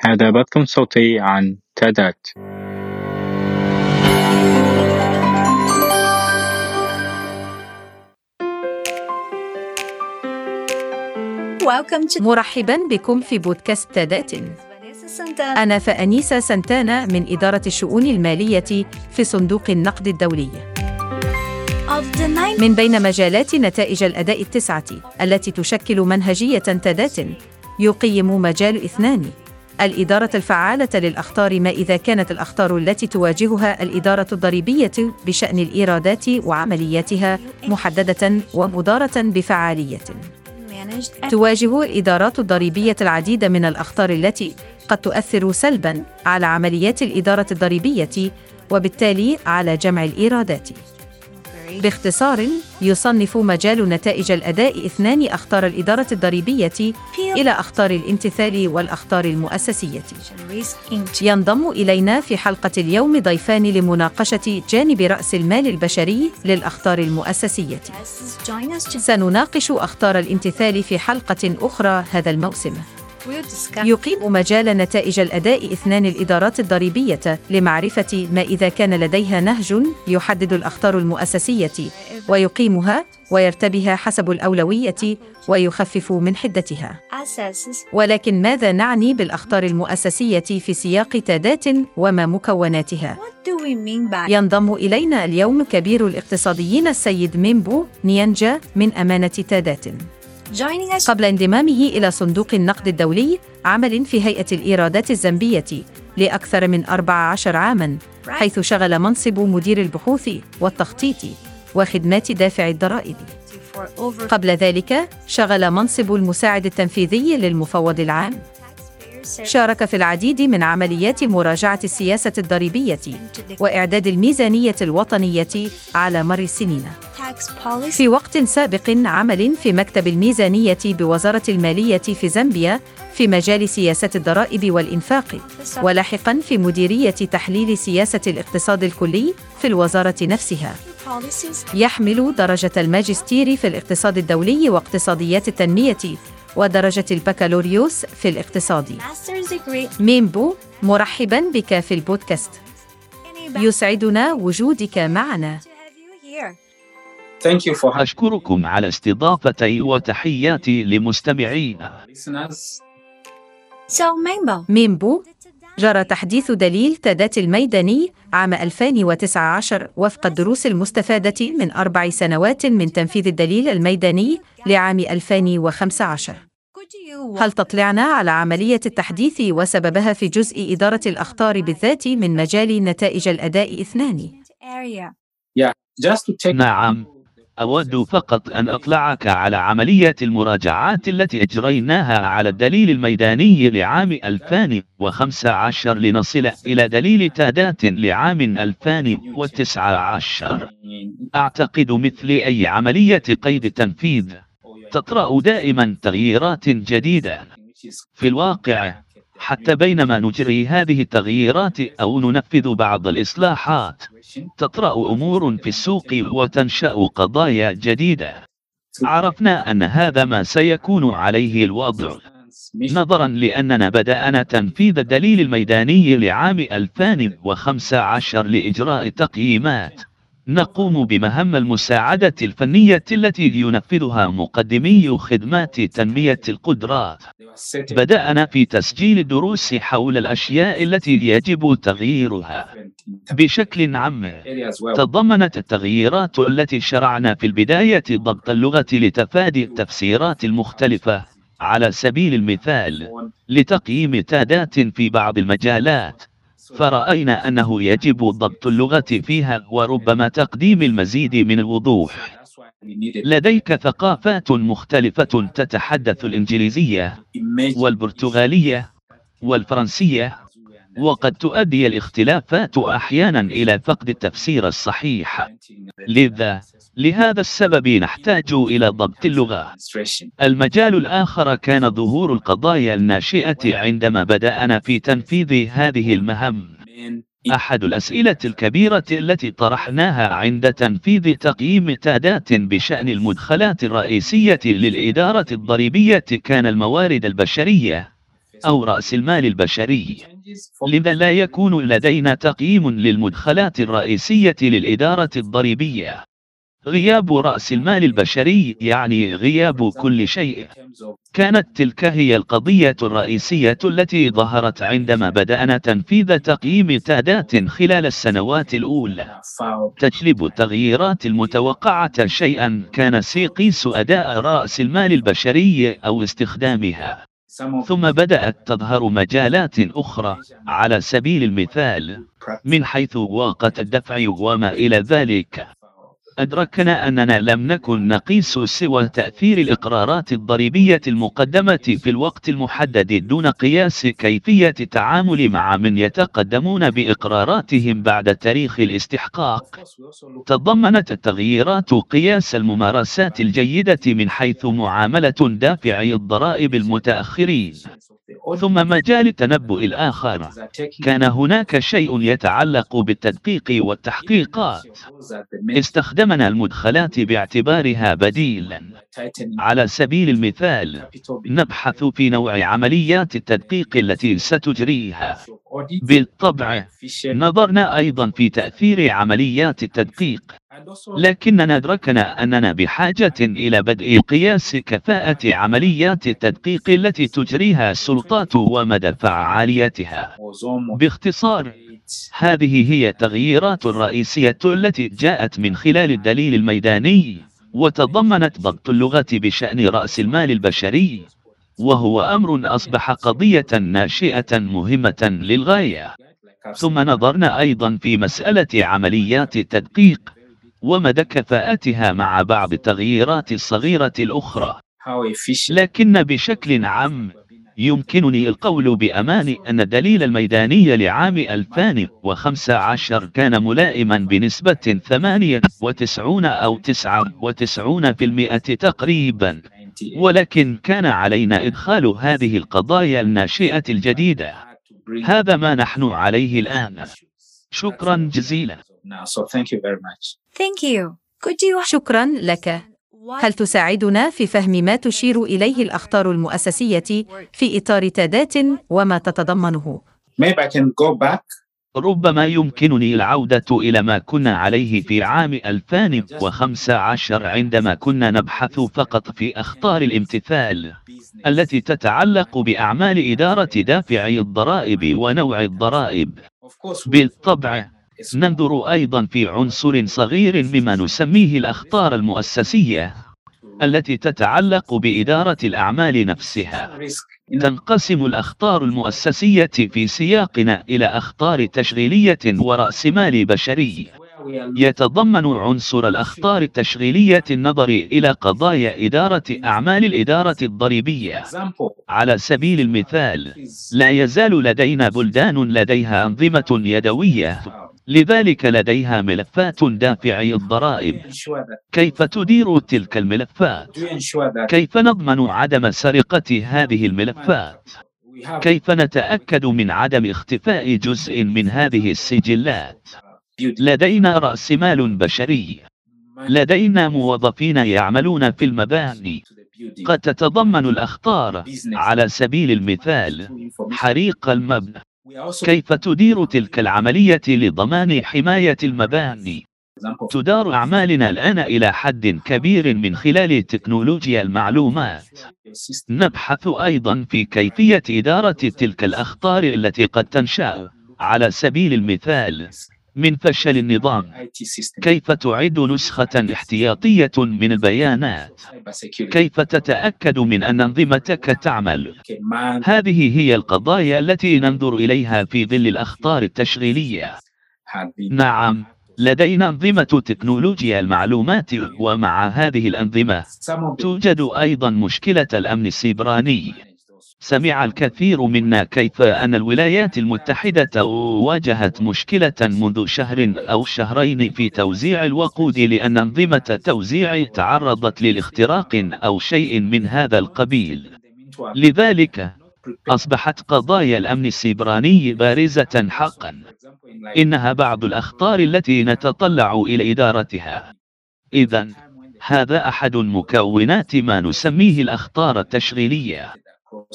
هذا بث صوتي عن تادات. مرحبا بكم في بودكاست تادات أنا فأنيسا سانتانا من إدارة الشؤون المالية في صندوق النقد الدولي. من بين مجالات نتائج الأداء التسعة التي تشكل منهجية تادات يقيم مجال اثنان. الإدارة الفعالة للأخطار ما إذا كانت الأخطار التي تواجهها الإدارة الضريبية بشأن الإيرادات وعملياتها محددة ومدارة بفعالية. تواجه الإدارات الضريبية العديد من الأخطار التي قد تؤثر سلباً على عمليات الإدارة الضريبية وبالتالي على جمع الإيرادات. باختصار يصنف مجال نتائج الأداء اثنان أخطار الإدارة الضريبية إلى أخطار الامتثال والأخطار المؤسسية. ينضم إلينا في حلقة اليوم ضيفان لمناقشة جانب رأس المال البشري للأخطار المؤسسية. سنناقش أخطار الامتثال في حلقة أخرى هذا الموسم. يقيم مجال نتائج الأداء إثنان الإدارات الضريبية لمعرفة ما إذا كان لديها نهج يحدد الأخطار المؤسسية ويقيمها ويرتبها حسب الأولوية ويخفف من حدتها. ولكن ماذا نعني بالأخطار المؤسسية في سياق تادات وما مكوناتها؟ ينضم إلينا اليوم كبير الاقتصاديين السيد ميمبو نيانجا من أمانة تادات. قبل انضمامه إلى صندوق النقد الدولي عمل في هيئة الإيرادات الزنبية لأكثر من 14 عاماً حيث شغل منصب مدير البحوث والتخطيط وخدمات دافع الضرائب. قبل ذلك شغل منصب المساعد التنفيذي للمفوض العام. شارك في العديد من عمليات مراجعة السياسة الضريبية وإعداد الميزانية الوطنية على مر السنين. في وقت سابق عمل في مكتب الميزانية بوزارة المالية في زامبيا في مجال سياسة الضرائب والإنفاق، ولاحقا في مديرية تحليل سياسة الاقتصاد الكلي في الوزارة نفسها. يحمل درجة الماجستير في الاقتصاد الدولي واقتصاديات التنمية ودرجة البكالوريوس في الاقتصاد. ميمبو مرحبا بك في البودكاست. يسعدنا وجودك معنا. أشكركم على استضافتي وتحياتي لمستمعينا. ميمبو جرى تحديث دليل تادات الميداني عام 2019 وفق الدروس المستفادة من أربع سنوات من تنفيذ الدليل الميداني لعام 2015 هل تطلعنا على عملية التحديث وسببها في جزء إدارة الأخطار بالذات من مجال نتائج الأداء اثنان؟ نعم أود فقط أن أطلعك على عملية المراجعات التي أجريناها على الدليل الميداني لعام 2015 لنصل إلى دليل تادات لعام 2019 أعتقد مثل أي عملية قيد تنفيذ تطرأ دائما تغييرات جديدة. في الواقع حتى بينما نجري هذه التغييرات أو ننفذ بعض الإصلاحات تطرأ أمور في السوق وتنشأ قضايا جديدة. عرفنا أن هذا ما سيكون عليه الوضع. نظرا لأننا بدأنا تنفيذ الدليل الميداني لعام 2015 لإجراء تقييمات. نقوم بمهام المساعدة الفنية التي ينفذها مقدمي خدمات تنمية القدرات بدأنا في تسجيل الدروس حول الأشياء التي يجب تغييرها بشكل عام. تضمنت التغييرات التي شرعنا في البداية ضبط اللغة لتفادي التفسيرات المختلفة. على سبيل المثال لتقييم تادات في بعض المجالات فرأينا أنه يجب ضبط اللغة فيها وربما تقديم المزيد من الوضوح. لديك ثقافات مختلفة تتحدث الإنجليزية والبرتغالية والفرنسية وقد تؤدي الاختلافات أحيانا إلى فقد التفسير الصحيح. لذا لهذا السبب نحتاج إلى ضبط اللغة. المجال الآخر كان ظهور القضايا الناشئة عندما بدأنا في تنفيذ هذه المهام. أحد الأسئلة الكبيرة التي طرحناها عند تنفيذ تقييم تادات بشأن المدخلات الرئيسية للإدارة الضريبية كان الموارد البشرية. أو رأس المال البشري. لذا لا يكون لدينا تقييم للمدخلات الرئيسية للإدارة الضريبية. غياب رأس المال البشري يعني غياب كل شيء. كانت تلك هي القضية الرئيسية التي ظهرت عندما بدأنا تنفيذ تقييم تادات خلال السنوات الأولى. تجلب التغييرات المتوقعة شيئا كان سيقيس أداء رأس المال البشري أو استخدامها. ثم بدأت تظهر مجالات أخرى على سبيل المثال من حيث واقة الدفع وما إلى ذلك. أدركنا أننا لم نكن نقيس سوى تأثير الإقرارات الضريبية المقدمة في الوقت المحدد دون قياس كيفية التعامل مع من يتقدمون بإقراراتهم بعد تاريخ الاستحقاق. تضمنت التغييرات قياس الممارسات الجيدة من حيث معاملة دافعي الضرائب المتأخرين. ثم مجال التنبؤ الآخر. كان هناك شيء يتعلق بالتدقيق والتحقيقات. استخدمنا المدخلات باعتبارها بديلا. على سبيل المثال نبحث في نوع عمليات التدقيق التي ستجريها. بالطبع نظرنا أيضا في تأثير عمليات التدقيق. لكننا أدركنا أننا بحاجة إلى بدء قياس كفاءة عمليات التدقيق التي تجريها السلطات ومدى فعاليتها باختصار هذه هي التغييرات الرئيسية التي جاءت من خلال الدليل الميداني وتضمنت ضبط اللغة بشأن رأس المال البشري وهو أمر أصبح قضية ناشئة مهمة للغاية. ثم نظرنا أيضا في مسألة عمليات التدقيق. ومدى كفاءتها مع بعض التغييرات الصغيرة الأخرى. لكن بشكل عام يمكنني القول بأمان أن الدليل الميداني لعام 2015 كان ملائما بنسبة 98 أو 99% تقريبا. ولكن كان علينا إدخال هذه القضايا الناشئة الجديدة. هذا ما نحن عليه الآن. شكرا جزيلا. شكرا لك. هل تساعدنا في فهم ما تشير إليه الأخطار المؤسسية في إطار تادات وما تتضمنه؟ ربما يمكنني العودة إلى ما كنا عليه في عام 2015 عندما كنا نبحث فقط في أخطار الامتثال التي تتعلق بأعمال إدارة دافعي الضرائب ونوع الضرائب. بالطبع ننظر أيضا في عنصر صغير مما نسميه الأخطار المؤسسية. التي تتعلق بإدارة الأعمال نفسها. تنقسم الأخطار المؤسسية في سياقنا إلى أخطار تشغيلية ورأس مال بشري. يتضمن عنصر الأخطار التشغيلية النظر إلى قضايا إدارة أعمال الإدارة الضريبية. على سبيل المثال لا يزال لدينا بلدان لديها أنظمة يدوية. لذلك لديها ملفات دافعي الضرائب. كيف تدير تلك الملفات؟ كيف نضمن عدم سرقة هذه الملفات؟ كيف نتأكد من عدم اختفاء جزء من هذه السجلات؟ لدينا رأس مال بشري. لدينا موظفين يعملون في المباني. قد تتضمن الأخطار. على سبيل المثال حريق المبنى. كيف تدير تلك العملية لضمان حماية المباني؟ تدار أعمالنا الآن إلى حد كبير من خلال تكنولوجيا المعلومات. نبحث أيضا في كيفية إدارة تلك الأخطار التي قد تنشأ. على سبيل المثال من فشل النظام. كيف تعد نسخة احتياطية من البيانات؟ كيف تتأكد من أن أنظمتك تعمل؟ هذه هي القضايا التي ننظر إليها في ظل الأخطار التشغيلية. نعم لدينا أنظمة تكنولوجيا المعلومات ومع هذه الأنظمة توجد أيضا مشكلة الأمن السيبراني. سمع الكثير منا كيف أن الولايات المتحدة واجهت مشكلة منذ شهر أو شهرين في توزيع الوقود لأن أنظمة توزيع تعرضت للاختراق أو شيء من هذا القبيل. لذلك أصبحت قضايا الأمن السيبراني بارزة حقا. إنها بعض الأخطار التي نتطلع إلى إدارتها. إذا هذا أحد مكونات ما نسميه الأخطار التشغيلية.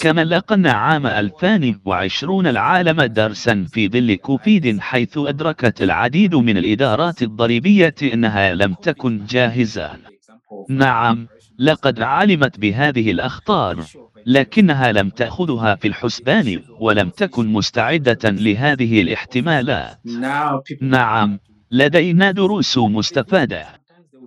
كما لقنا عام 2020 العالم درسا في ظل كوفيد حيث أدركت العديد من الإدارات الضريبية أنها لم تكن جاهزة. نعم لقد علمت بهذه الأخطار لكنها لم تأخذها في الحسبان ولم تكن مستعدة لهذه الاحتمالات. نعم لدينا دروس مستفادة.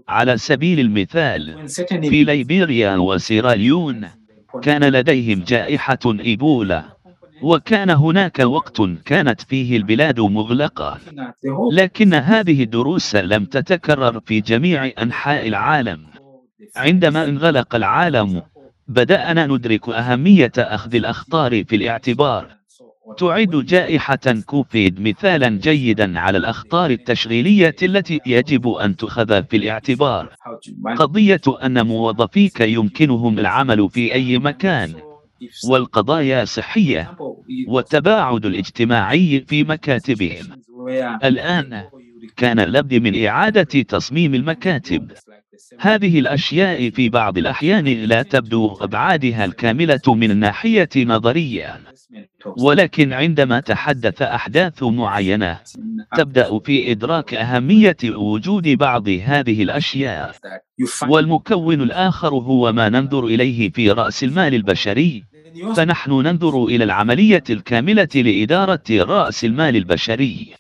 على سبيل المثال في ليبيريا وسيراليون كان لديهم جائحة إيبولا وكان هناك وقت كانت فيه البلاد مغلقة لكن هذه الدروس لم تتكرر في جميع أنحاء العالم عندما انغلق العالم بدأنا ندرك أهمية أخذ الأخطار في الاعتبار تعد جائحة كوفيد مثالا جيدا على الأخطار التشغيلية التي يجب أن تخذ في الاعتبار. قضية أن موظفيك يمكنهم العمل في أي مكان. والقضايا صحية. والتباعد الاجتماعي في مكاتبهم. الآن كان لابد من إعادة تصميم المكاتب. هذه الأشياء في بعض الأحيان لا تبدو أبعادها الكاملة من الناحية نظرية. ولكن عندما تحدث أحداث معينة تبدأ في إدراك أهمية وجود بعض هذه الأشياء. والمكون الآخر هو ما ننظر إليه في رأس المال البشري. فنحن ننظر إلى العملية الكاملة لإدارة رأس المال البشري.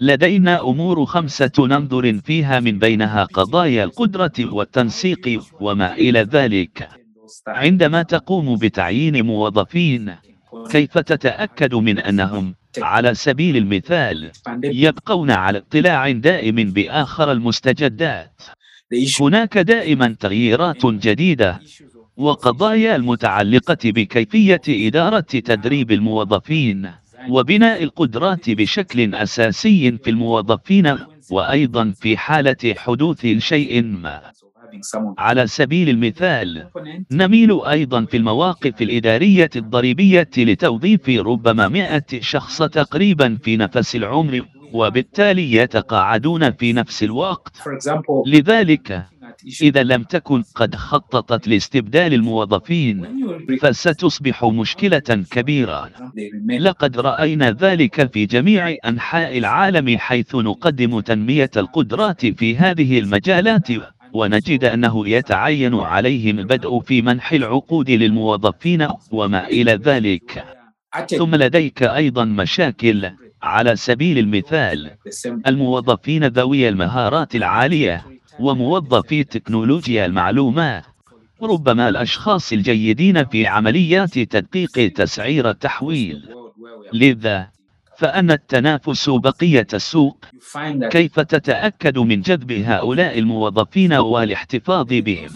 لدينا أمور خمسة ننظر فيها من بينها قضايا القدرة والتنسيق وما إلى ذلك. عندما تقوم بتعيين موظفين كيف تتأكد من أنهم على سبيل المثال يبقون على اطلاع دائم بآخر المستجدات؟ هناك دائما تغييرات جديدة وقضايا المتعلقة بكيفية إدارة تدريب الموظفين وبناء القدرات بشكل أساسي في الموظفين وأيضا في حالة حدوث شيء ما. على سبيل المثال نميل أيضا في المواقف الإدارية الضريبية لتوظيف ربما مئة شخص تقريبا في نفس العمر وبالتالي يتقاعدون في نفس الوقت. لذلك إذا لم تكن قد خططت لاستبدال الموظفين فستصبح مشكلة كبيرة. لقد رأينا ذلك في جميع أنحاء العالم حيث نقدم تنمية القدرات في هذه المجالات. ونجد أنه يتعين عليهم البدء في منح العقود للموظفين وما إلى ذلك. ثم لديك أيضا مشاكل على سبيل المثال الموظفين ذوي المهارات العالية وموظفي تكنولوجيا المعلومات ربما الأشخاص الجيدين في عمليات تدقيق تسعير التحويل. لذا فأن التنافس بقية السوق كيف تتأكد من جذب هؤلاء الموظفين والاحتفاظ بهم؟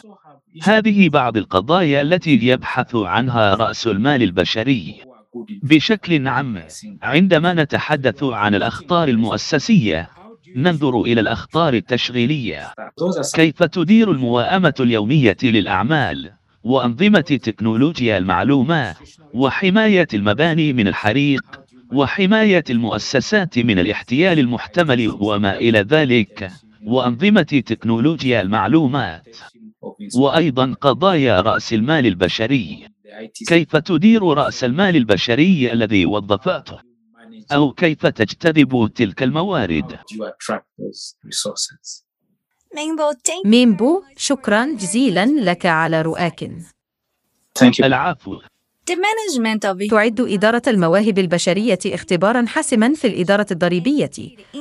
هذه بعض القضايا التي يبحث عنها رأس المال البشري. بشكل عام عندما نتحدث عن الأخطار المؤسسية ننظر إلى الأخطار التشغيلية. كيف تدير المواءمة اليومية للأعمال وأنظمة تكنولوجيا المعلومات وحماية المباني من الحريق؟ وحماية المؤسسات من الاحتيال المحتمل وما إلى ذلك وأنظمة تكنولوجيا المعلومات وأيضا قضايا رأس المال البشري. كيف تدير رأس المال البشري الذي وظفته؟ أو كيف تجتذب تلك الموارد؟ ميمبو شكرا جزيلا لك على رؤاك. العفو. تعد إدارة المواهب البشرية اختبارا حاسما في الإدارة الضريبية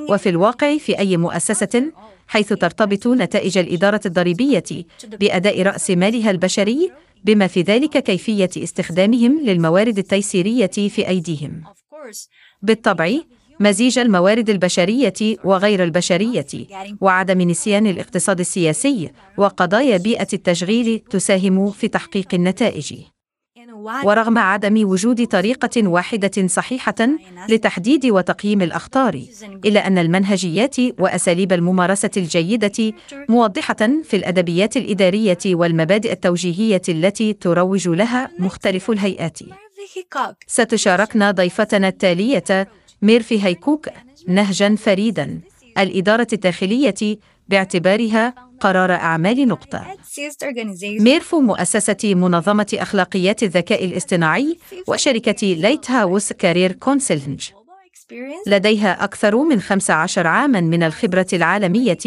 وفي الواقع في أي مؤسسة حيث ترتبط نتائج الإدارة الضريبية بأداء رأس مالها البشري بما في ذلك كيفية استخدامهم للموارد التيسيرية في أيديهم. بالطبع مزيج الموارد البشرية وغير البشرية وعدم نسيان الاقتصاد السياسي وقضايا بيئة التشغيل تساهم في تحقيق النتائج. ورغم عدم وجود طريقة واحدة صحيحة لتحديد وتقييم الأخطار إلا أن المنهجيات وأساليب الممارسة الجيدة موضحة في الأدبيات الإدارية والمبادئ التوجيهية التي تروج لها مختلف الهيئات. ستشاركنا ضيفتنا التالية ميرف هيكوك نهجا فريدا الإدارة الداخلية باعتبارها قرار أعمال نقطة. ميرف مؤسسة منظمة أخلاقيات الذكاء الاصطناعي وشركة Lighthouse Career Consulting. لديها أكثر من 15 عاماً من الخبرة العالمية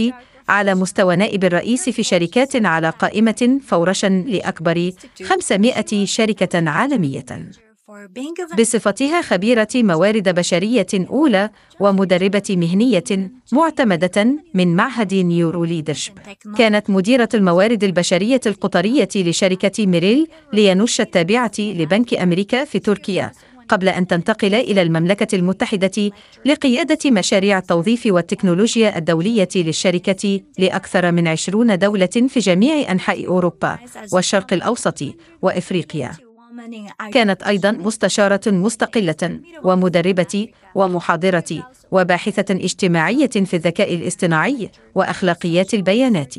على مستوى نائب الرئيس في شركات على قائمة فورتشن لأكبر 500 شركة عالمية. بصفتها خبيرة موارد بشرية أولى ومدربة مهنية معتمدة من معهد NeuroLeadership كانت مديرة الموارد البشرية القطرية لشركة ميريل لينش التابعة لبنك أمريكا في تركيا قبل أن تنتقل إلى المملكة المتحدة لقيادة مشاريع التوظيف والتكنولوجيا الدولية للشركة لأكثر من عشرون دولة في جميع أنحاء أوروبا والشرق الأوسط وإفريقيا. كانت أيضا مستشارة مستقلة ومدربة ومحاضرة وباحثة اجتماعية في الذكاء الاصطناعي وأخلاقيات البيانات.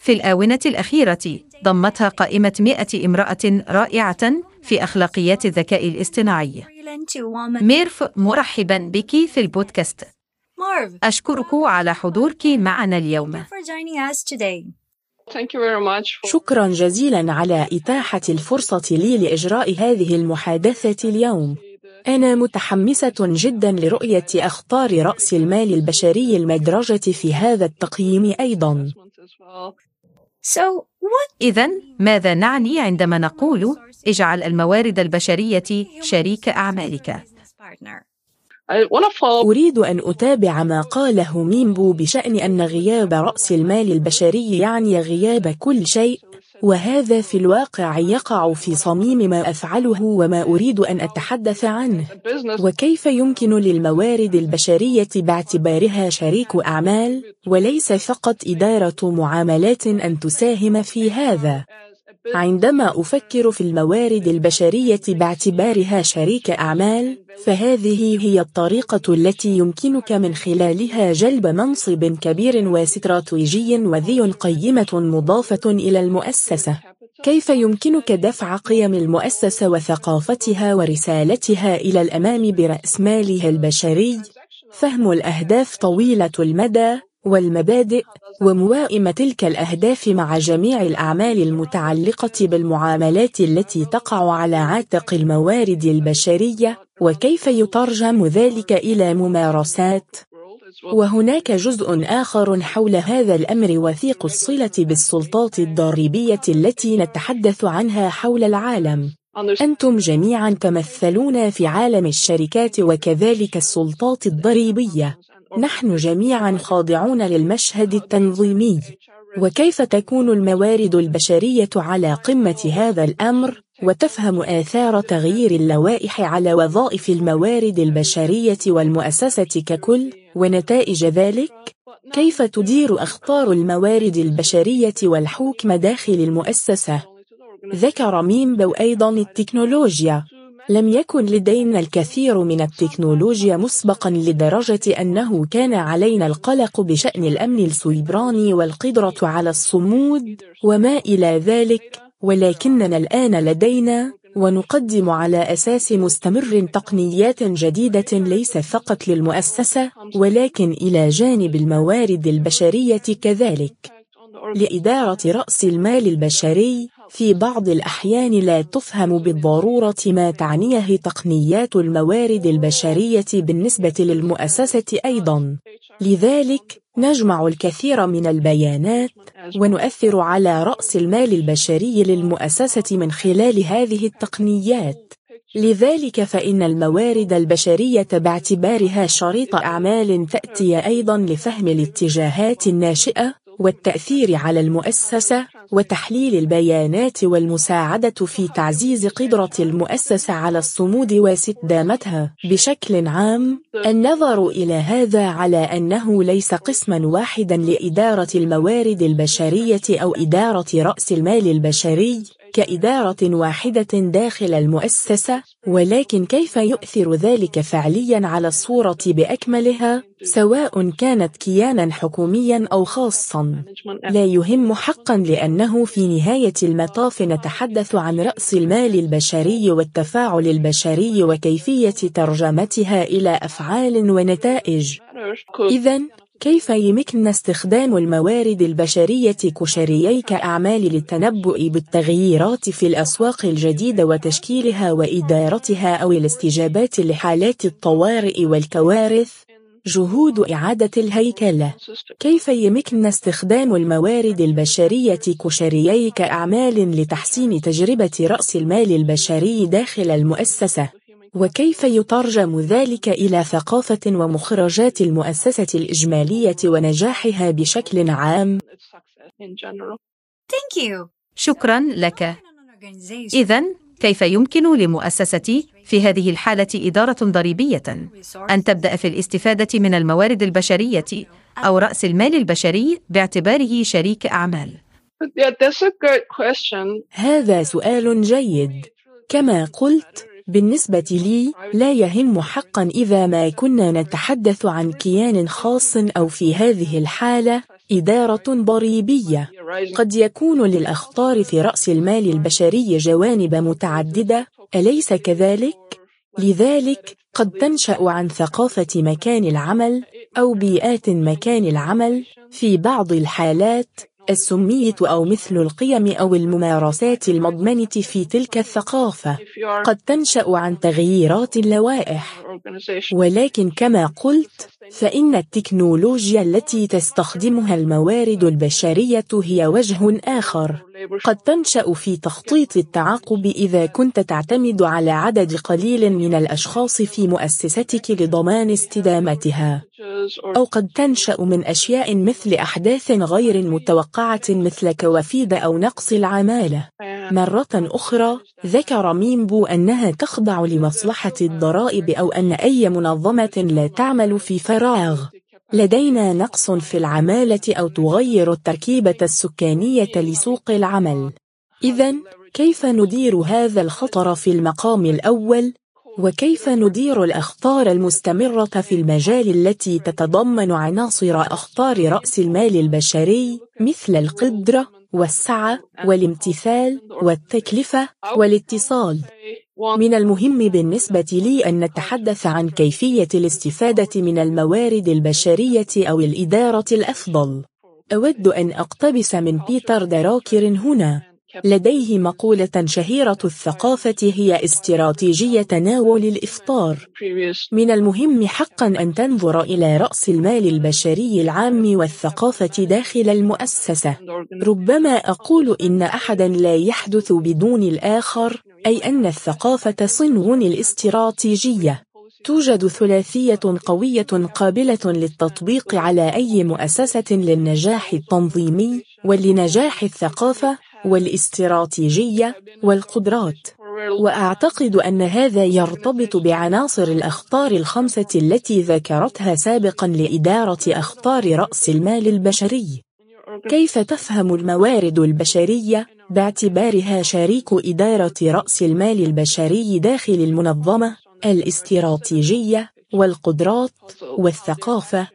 في الآونة الأخيرة ضمتها قائمة 100 امرأة رائعة في أخلاقيات الذكاء الاصطناعي. ميرف مرحبا بك في البودكاست. أشكرك على حضورك معنا اليوم. شكرا جزيلا على إتاحة الفرصة لي لإجراء هذه المحادثة اليوم أنا متحمسة جدا لرؤية أخطار رأس المال البشري المدرجة في هذا التقييم أيضا إذا ماذا نعني عندما نقول اجعل الموارد البشرية شريك أعمالك؟ أريد أن أتابع ما قاله ميمبو بشأن أن غياب رأس المال البشري يعني غياب كل شيء وهذا في الواقع يقع في صميم ما أفعله وما أريد أن أتحدث عنه. وكيف يمكن للموارد البشرية باعتبارها شريك أعمال وليس فقط إدارة معاملات أن تساهم في هذا؟ عندما أفكر في الموارد البشرية باعتبارها شريك أعمال، فهذه هي الطريقة التي يمكنك من خلالها جلب منصب كبير واستراتيجي وذي قيمة مضافة إلى المؤسسة. كيف يمكنك دفع قيم المؤسسة وثقافتها ورسالتها إلى الأمام برأس مالها البشري؟ فهم الأهداف طويلة المدى والمبادئ وموائم تلك الأهداف مع جميع الأعمال المتعلقة بالمعاملات التي تقع على عاتق الموارد البشرية وكيف يترجم ذلك إلى ممارسات. وهناك جزء آخر حول هذا الأمر وثيق الصلة بالسلطات الضريبية التي نتحدث عنها حول العالم. أنتم جميعا تمثلون في عالم الشركات وكذلك السلطات الضريبية. نحن جميعا خاضعون للمشهد التنظيمي. وكيف تكون الموارد البشرية على قمة هذا الأمر؟ وتفهم آثار تغيير اللوائح على وظائف الموارد البشرية والمؤسسة ككل؟ ونتائج ذلك؟ كيف تدير أخطار الموارد البشرية والحكم داخل المؤسسة؟ ذكر ميمبو أيضا التكنولوجيا. لم يكن لدينا الكثير من التكنولوجيا مسبقا لدرجة أنه كان علينا القلق بشأن الأمن السيبراني والقدرة على الصمود وما إلى ذلك ولكننا الآن لدينا ونقدم على أساس مستمر تقنيات جديدة ليس فقط للمؤسسة ولكن إلى جانب الموارد البشرية كذلك. لإدارة رأس المال البشري في بعض الأحيان لا تفهم بالضرورة ما تعنيه تقنيات الموارد البشرية بالنسبة للمؤسسة أيضاً. لذلك، نجمع الكثير من البيانات ونؤثر على رأس المال البشري للمؤسسة من خلال هذه التقنيات. لذلك فإن الموارد البشرية باعتبارها شريط أعمال تأتي أيضا لفهم الاتجاهات الناشئة والتأثير على المؤسسة وتحليل البيانات والمساعدة في تعزيز قدرة المؤسسة على الصمود واستدامتها بشكل عام النظر إلى هذا على أنه ليس قسما واحدا لإدارة الموارد البشرية أو إدارة رأس المال البشري. كإدارة واحدة داخل المؤسسة ولكن كيف يؤثر ذلك فعليا على الصورة بأكملها؟ سواء كانت كيانا حكوميا أو خاصا. لا يهم حقا لأنه في نهاية المطاف نتحدث عن رأس المال البشري والتفاعل البشري وكيفية ترجمتها إلى أفعال ونتائج. إذا كيف يمكن استخدام الموارد البشرية كشريي كأعمال للتنبؤ بالتغييرات في الأسواق الجديدة وتشكيلها وإدارتها أو الاستجابات لحالات الطوارئ والكوارث؟ جهود إعادة الهيكلة كيف يمكن استخدام الموارد البشرية كشريي كأعمال لتحسين تجربة رأس المال البشري داخل المؤسسة؟ وكيف يترجم ذلك إلى ثقافة ومخرجات المؤسسة الإجمالية ونجاحها بشكل عام؟ شكرا لك. إذا كيف يمكن لمؤسستي في هذه الحالة إدارة ضريبية؟ أن تبدأ في الاستفادة من الموارد البشرية أو رأس المال البشري باعتباره شريك أعمال؟ هذا سؤال جيد. كما قلت بالنسبة لي لا يهم حقا إذا ما كنا نتحدث عن كيان خاص أو في هذه الحالة إدارة ضريبية قد يكون للأخطار في رأس المال البشري جوانب متعددة أليس كذلك؟ لذلك قد تنشأ عن ثقافة مكان العمل أو بيئات مكان العمل في بعض الحالات السمية أو مثل القيم أو الممارسات المضمنة في تلك الثقافة قد تنشأ عن تغييرات اللوائح. ولكن كما قلت فإن التكنولوجيا التي تستخدمها الموارد البشرية هي وجه آخر. قد تنشأ في تخطيط التعاقب إذا كنت تعتمد على عدد قليل من الأشخاص في مؤسستك لضمان استدامتها. أو قد تنشأ من أشياء مثل أحداث غير متوقعة مثل كوافيد أو نقص العمالة. مرة أخرى ذكر ميمبو أنها تخضع لمصلحة الضرائب أو أن أي منظمة لا تعمل في فراغ. لدينا نقص في العمالة أو تغير التركيبة السكانية لسوق العمل. إذا كيف ندير هذا الخطر في المقام الأول؟ وكيف ندير الأخطار المستمرة في المجال التي تتضمن عناصر أخطار رأس المال البشري مثل القدرة؟ والسعة والامتثال والتكلفة والاتصال. من المهم بالنسبة لي أن نتحدث عن كيفية الاستفادة من الموارد البشرية أو الإدارة الأفضل. أود أن أقتبس من بيتر دراكر هنا. لديه مقولة شهيرة الثقافة هي استراتيجية تناول الإفطار. من المهم حقا أن تنظر إلى رأس المال البشري العام والثقافة داخل المؤسسة. ربما أقول إن أحدا لا يحدث بدون الآخر أي أن الثقافة صنو الاستراتيجية توجد ثلاثية قوية قابلة للتطبيق على أي مؤسسة للنجاح التنظيمي ولنجاح الثقافة والاستراتيجية والقدرات. وأعتقد أن هذا يرتبط بعناصر الأخطار الخمسة التي ذكرتها سابقا لإدارة أخطار رأس المال البشري. كيف تفهم الموارد البشرية؟ باعتبارها شريك إدارة رأس المال البشري داخل المنظمة الاستراتيجية والقدرات والثقافة.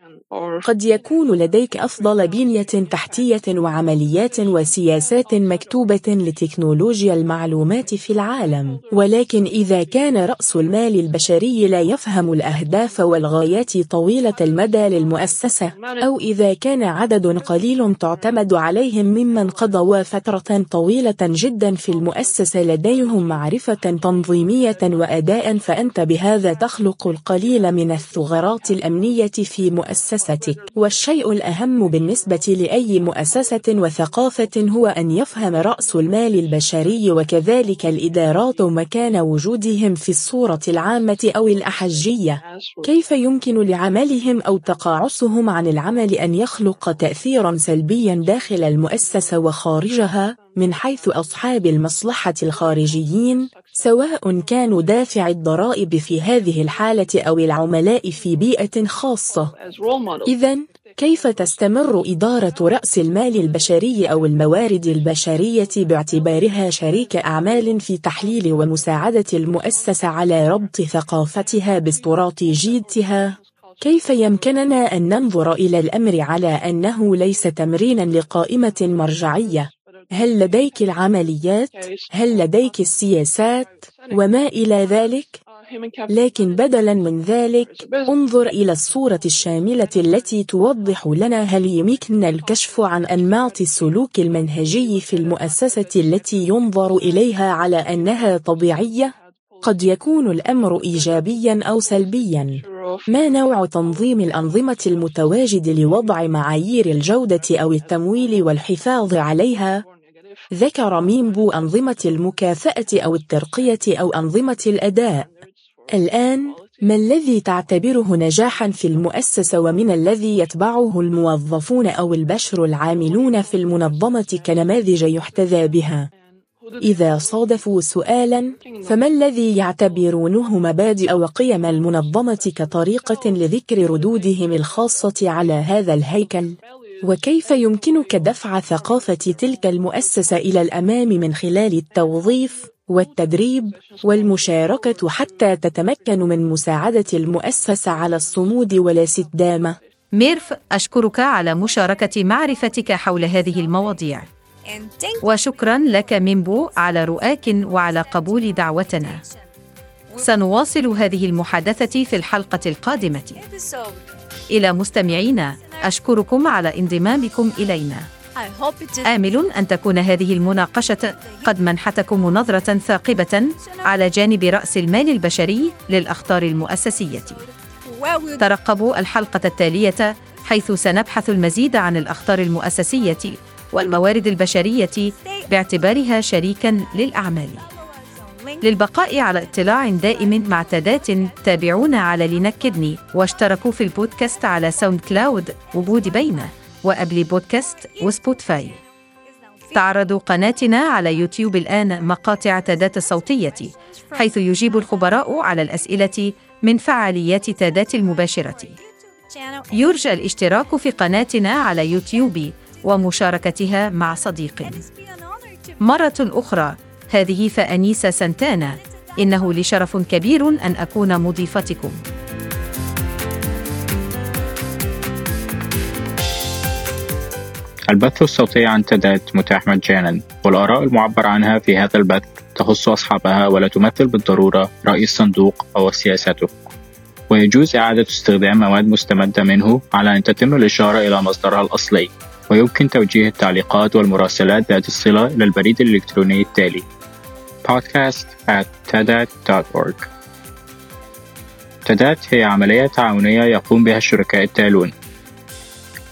قد يكون لديك أفضل بنية تحتية وعمليات وسياسات مكتوبة لتكنولوجيا المعلومات في العالم. ولكن إذا كان رأس المال البشري لا يفهم الأهداف والغايات طويلة المدى للمؤسسة أو إذا كان عدد قليل تعتمد عليهم ممن قضوا فترة طويلة جدا في المؤسسة لديهم معرفة تنظيمية وأداء فأنت بهذا تخلق القليل من الثغرات الأمنية في مؤسسة. مؤسستك والشيء الأهم بالنسبة لأي مؤسسة وثقافة هو أن يفهم رأس المال البشري وكذلك الإدارات مكان وجودهم في الصورة العامة أو الأحجية. كيف يمكن لعملهم أو تقاعسهم عن العمل أن يخلق تأثيرا سلبيا داخل المؤسسة وخارجها؟ من حيث أصحاب المصلحة الخارجيين سواء كانوا دافع الضرائب في هذه الحالة أو العملاء في بيئة خاصة إذا كيف تستمر إدارة رأس المال البشري أو الموارد البشرية باعتبارها شريك أعمال في تحليل ومساعدة المؤسسة على ربط ثقافتها باستراتيجيتها؟ كيف يمكننا أن ننظر إلى الأمر على أنه ليس تمرينا لقائمة مرجعية هل لديك العمليات؟ هل لديك السياسات؟ وما إلى ذلك؟ لكن بدلا من ذلك انظر إلى الصورة الشاملة التي توضح لنا هل يمكننا الكشف عن أنماط السلوك المنهجي في المؤسسة التي ينظر إليها على أنها طبيعية؟ قد يكون الأمر إيجابيا أو سلبيا ما نوع تنظيم الأنظمة المتواجد لوضع معايير الجودة أو التمويل والحفاظ عليها؟ ذكر ميمبو أنظمة المكافأة أو الترقية أو أنظمة الأداء الآن ما الذي تعتبره نجاحا في المؤسسة ومن الذي يتبعه الموظفون أو البشر العاملون في المنظمة كنماذج يحتذى بها؟ إذا صادفوا سؤالا فما الذي يعتبرونه مبادئ وقيم المنظمة كطريقة لذكر ردودهم الخاصة على هذا الهيكل؟ وكيف يمكنك دفع ثقافة تلك المؤسسة إلى الأمام من خلال التوظيف والتدريب والمشاركة حتى تتمكن من مساعدة المؤسسة على الصمود والاستدامة ميرف أشكرك على مشاركة معرفتك حول هذه المواضيع. وشكرا لك ميمبو على رؤاك وعلى قبول دعوتنا. سنواصل هذه المحادثة في الحلقة القادمة. إلى مستمعينا. أشكركم على انضمامكم إلينا. آمل أن تكون هذه المناقشة قد منحتكم نظرة ثاقبة على جانب رأس المال البشري للأخطار المؤسسية. ترقبوا الحلقة التالية حيث سنبحث المزيد عن الأخطار المؤسسية والموارد البشرية باعتبارها شريكا للأعمال. للبقاء على اطلاع دائم مع تادات تابعونا على لينكدإن واشتركوا في البودكاست على ساوند كلاود وبود بين وآبل بودكاست وسبوتفاي. تعرض قناتنا على يوتيوب الآن مقاطع تادات الصوتية حيث يجيب الخبراء على الأسئلة من فعاليات تادات المباشرة. يرجى الاشتراك في قناتنا على يوتيوب ومشاركتها مع صديق. مرة أخرى هذه فأنيسة سنتانا إنه لشرف كبير أن أكون مضيفتكم. البث الصوتي عن تدات متاح مجانا والآراء المعبر عنها في هذا البث تخص أصحابها ولا تمثل بالضرورة رأي الصندوق أو سياسته. ويجوز إعادة استخدام مواد مستمدة منه على أن تتم الإشارة إلى مصدرها الأصلي ويمكن توجيه التعليقات والمراسلات ذات الصلة إلى البريد الإلكتروني التالي. Podcast at tadat.org تدات هي عملية تعاونية يقوم بها الشركاء التالون.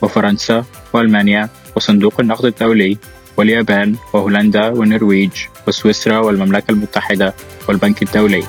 وفرنسا وألمانيا وصندوق النقد الدولي واليابان وهولندا والنرويج وسويسرا والمملكة المتحدة والبنك الدولي.